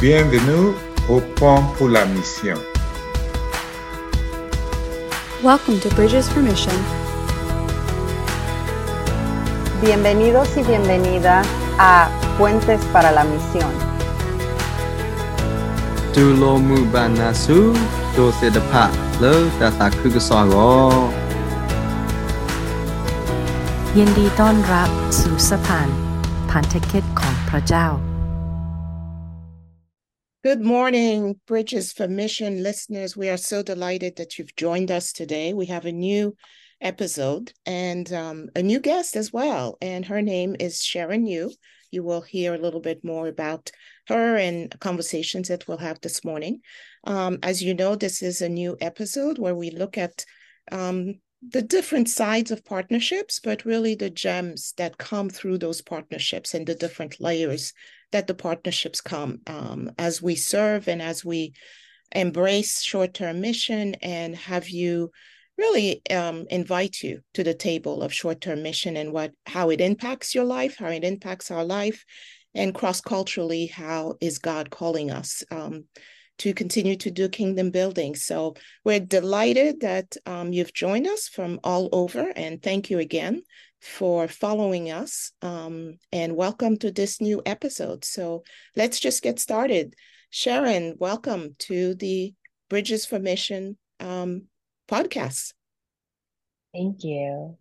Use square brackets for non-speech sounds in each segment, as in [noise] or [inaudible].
Bienvenue au Pont pour la Mission. Welcome to Bridges for Mission. Bienvenidos y bienvenida a Puentes para la Misión. Tulo mubanasu, doce de pa, le tatakugasaro. prajao. Good morning, Bridges for Mission listeners. We are so delighted that you've joined us today. We have a new episode and um, a new guest as well. And her name is Sharon Yu. You will hear a little bit more about her and conversations that we'll have this morning. Um, as you know, this is a new episode where we look at um, the different sides of partnerships, but really the gems that come through those partnerships and the different layers that the partnerships come um, as we serve and as we embrace short-term mission and have you really um, invite you to the table of short-term mission and what how it impacts your life, how it impacts our life, and cross-culturally how is God calling us um, to continue to do kingdom building. So we're delighted that um, you've joined us from all over, and thank you again for following us. Um, and welcome to this new episode. So let's just get started. Sharon, welcome to the Bridges for Mission um, podcast. Thank you.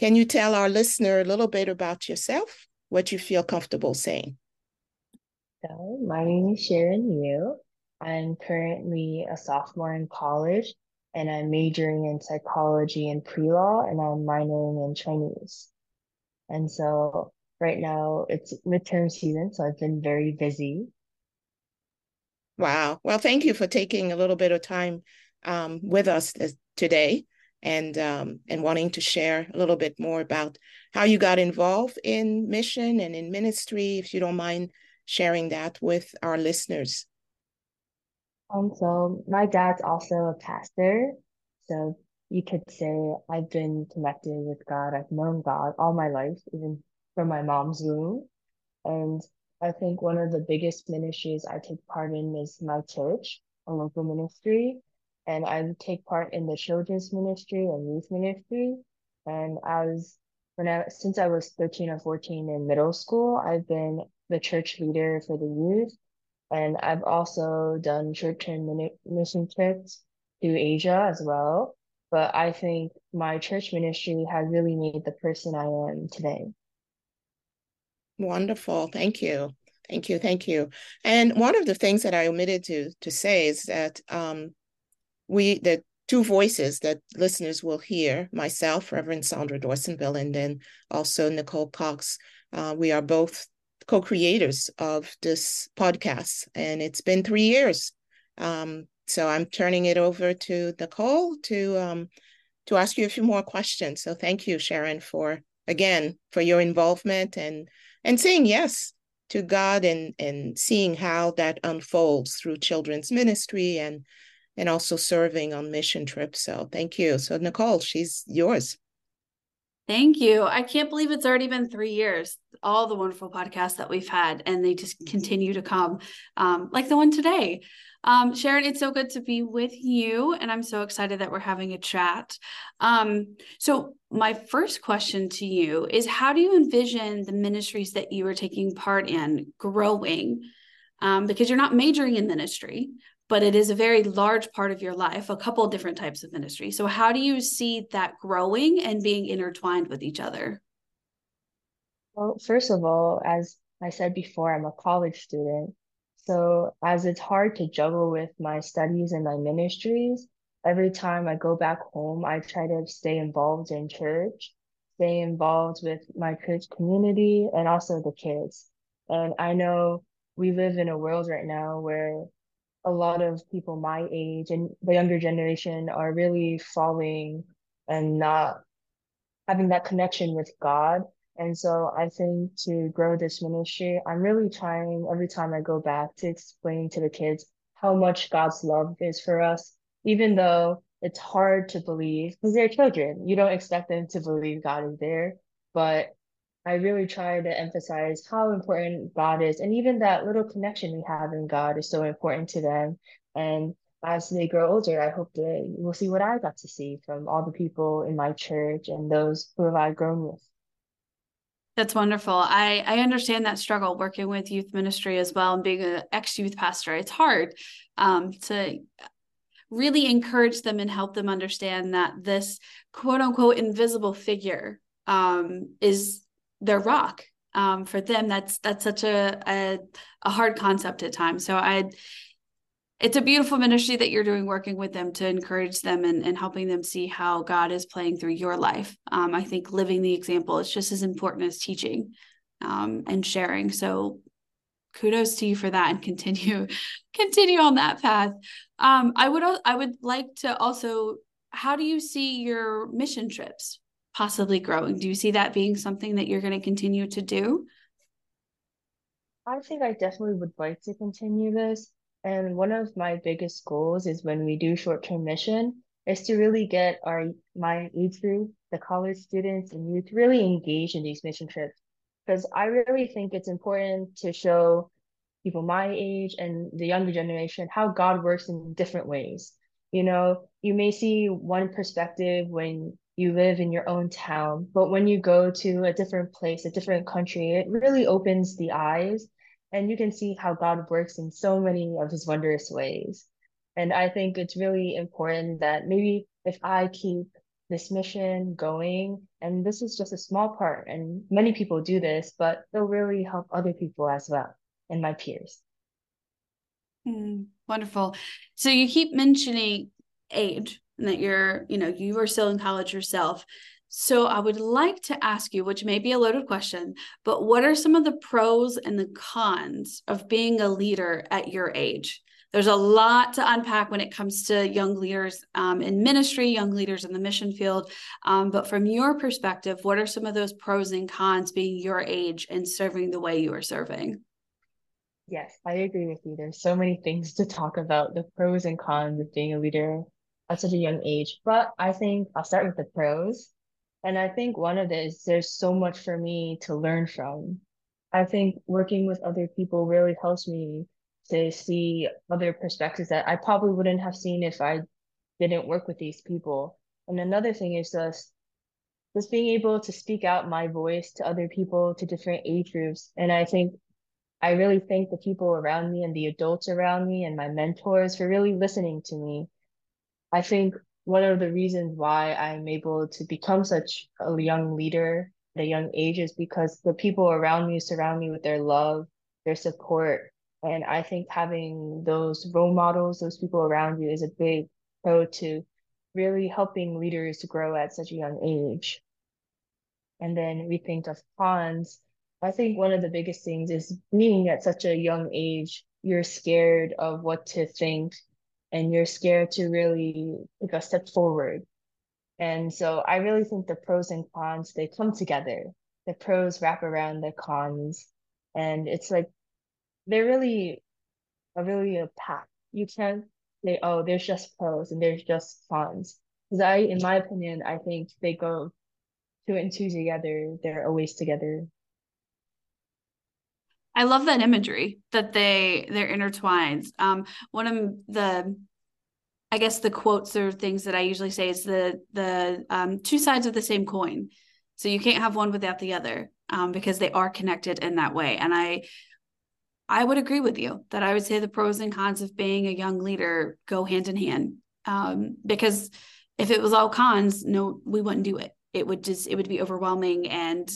Can you tell our listener a little bit about yourself, what you feel comfortable saying? So, my name is Sharon Yu. I'm currently a sophomore in college and I'm majoring in psychology and pre law, and I'm minoring in Chinese. And so, right now it's midterm season, so I've been very busy. Wow. Well, thank you for taking a little bit of time um, with us this, today and um, and wanting to share a little bit more about how you got involved in mission and in ministry. If you don't mind sharing that with our listeners. Um, so my dad's also a pastor, so you could say I've been connected with God. I've known God all my life, even from my mom's womb. And I think one of the biggest ministries I take part in is my church, a local ministry. And I take part in the children's ministry and youth ministry. And as when I since I was 13 or 14 in middle school, I've been the church leader for the youth. And I've also done short-term mission trips to Asia as well. But I think my church ministry has really made the person I am today. Wonderful. Thank you. Thank you. Thank you. And one of the things that I omitted to to say is that um, we the two voices that listeners will hear, myself, Reverend Sandra Dorsonville, and then also Nicole Cox. Uh, we are both co-creators of this podcast, and it's been three years. Um, so I'm turning it over to Nicole to um, to ask you a few more questions. So thank you, Sharon, for again for your involvement and and saying yes to God and and seeing how that unfolds through children's ministry and and also serving on mission trips. So thank you. So Nicole, she's yours. Thank you. I can't believe it's already been three years. All the wonderful podcasts that we've had, and they just continue to come, um, like the one today. Um, Sharon, it's so good to be with you, and I'm so excited that we're having a chat. Um, so, my first question to you is How do you envision the ministries that you are taking part in growing? Um, because you're not majoring in ministry, but it is a very large part of your life, a couple different types of ministry. So, how do you see that growing and being intertwined with each other? Well, first of all, as I said before, I'm a college student. So, as it's hard to juggle with my studies and my ministries, every time I go back home, I try to stay involved in church, stay involved with my church community, and also the kids. And I know we live in a world right now where a lot of people my age and the younger generation are really falling and not having that connection with God. And so I think to grow this ministry, I'm really trying every time I go back to explain to the kids how much God's love is for us, even though it's hard to believe because they're children. You don't expect them to believe God is there. But I really try to emphasize how important God is, and even that little connection we have in God is so important to them. And as they grow older, I hope that we'll see what I got to see from all the people in my church and those who have I grown with. That's wonderful. I I understand that struggle working with youth ministry as well and being an ex youth pastor. It's hard um, to really encourage them and help them understand that this quote unquote invisible figure um, is their rock. Um, for them, that's that's such a, a a hard concept at times. So I it's a beautiful ministry that you're doing working with them to encourage them and, and helping them see how god is playing through your life um, i think living the example is just as important as teaching um, and sharing so kudos to you for that and continue [laughs] continue on that path um, i would i would like to also how do you see your mission trips possibly growing do you see that being something that you're going to continue to do i think i definitely would like to continue this and one of my biggest goals is when we do short-term mission is to really get our my age group, the college students and youth really engaged in these mission trips. Because I really think it's important to show people my age and the younger generation how God works in different ways. You know, you may see one perspective when you live in your own town, but when you go to a different place, a different country, it really opens the eyes and you can see how God works in so many of his wondrous ways. And I think it's really important that maybe if I keep this mission going, and this is just a small part, and many people do this, but it'll really help other people as well and my peers. Mm, wonderful. So you keep mentioning age and that you're, you know, you are still in college yourself. So I would like to ask you, which may be a loaded question, but what are some of the pros and the cons of being a leader at your age? There's a lot to unpack when it comes to young leaders um, in ministry, young leaders in the mission field. Um, but from your perspective, what are some of those pros and cons being your age and serving the way you are serving? Yes, I agree with you. There's so many things to talk about the pros and cons of being a leader at such a young age. But I think I'll start with the pros. And I think one of it is there's so much for me to learn from. I think working with other people really helps me to see other perspectives that I probably wouldn't have seen if I didn't work with these people. And another thing is just just being able to speak out my voice to other people, to different age groups. And I think I really thank the people around me and the adults around me and my mentors for really listening to me. I think one of the reasons why I'm able to become such a young leader at a young age is because the people around me surround me with their love, their support. And I think having those role models, those people around you is a big pro to really helping leaders to grow at such a young age. And then we think of cons. I think one of the biggest things is being at such a young age, you're scared of what to think and you're scared to really take a step forward. And so I really think the pros and cons, they come together. The pros wrap around the cons. And it's like they're really a really a pack. You can't say, oh, there's just pros and there's just cons. Because I, in my opinion, I think they go two and two together. They're always together. I love that imagery that they they're intertwined. Um, one of the I guess the quotes or things that I usually say is the the um, two sides of the same coin. So you can't have one without the other um, because they are connected in that way. And I I would agree with you that I would say the pros and cons of being a young leader go hand in hand. Um, because if it was all cons, no, we wouldn't do it. It would just it would be overwhelming and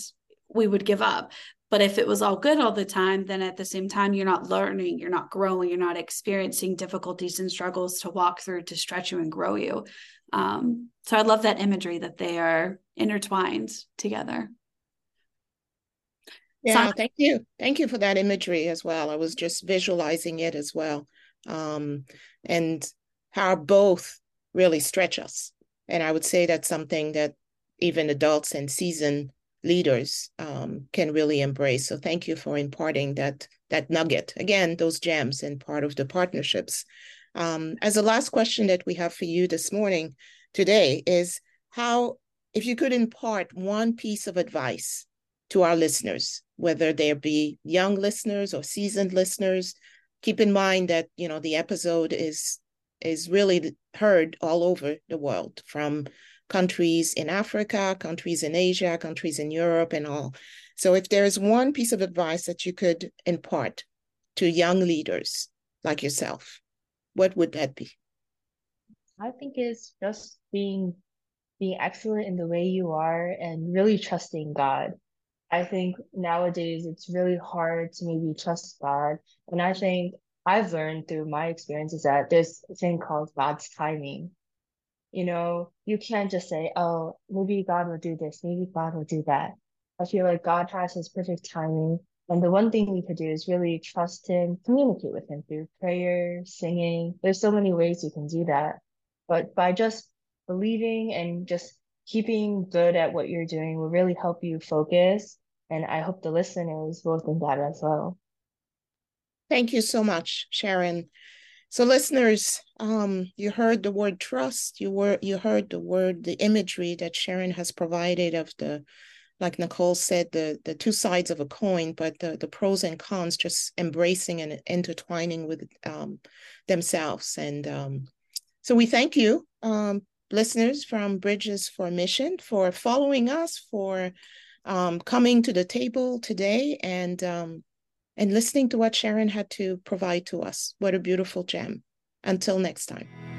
we would give up. But if it was all good all the time, then at the same time, you're not learning, you're not growing, you're not experiencing difficulties and struggles to walk through to stretch you and grow you. Um, so I love that imagery that they are intertwined together. Yeah, so- thank you. Thank you for that imagery as well. I was just visualizing it as well. Um, and how both really stretch us. And I would say that's something that even adults and seasoned leaders um, can really embrace. So thank you for imparting that that nugget. Again, those gems and part of the partnerships. Um, as a last question that we have for you this morning, today is how, if you could impart one piece of advice to our listeners, whether they be young listeners or seasoned listeners. Keep in mind that you know the episode is is really heard all over the world from countries in Africa, countries in Asia, countries in Europe, and all. So, if there's one piece of advice that you could impart to young leaders like yourself, what would that be? I think it's just being being excellent in the way you are and really trusting God. I think nowadays it's really hard to maybe trust God. And I think I've learned through my experiences that there's a thing called God's timing. You know, you can't just say, oh, maybe God will do this, maybe God will do that. I feel like God has his perfect timing. And the one thing we could do is really trust him, communicate with him through prayer, singing. There's so many ways you can do that. But by just believing and just keeping good at what you're doing will really help you focus. And I hope the listeners will think that as well. Thank you so much, Sharon. So, listeners, um, you heard the word trust. You were you heard the word, the imagery that Sharon has provided of the, like Nicole said, the the two sides of a coin, but the the pros and cons, just embracing and intertwining with um, themselves. And um, so, we thank you, um, listeners from Bridges for Mission for following us, for um, coming to the table today and um, and listening to what Sharon had to provide to us. What a beautiful gem. Until next time.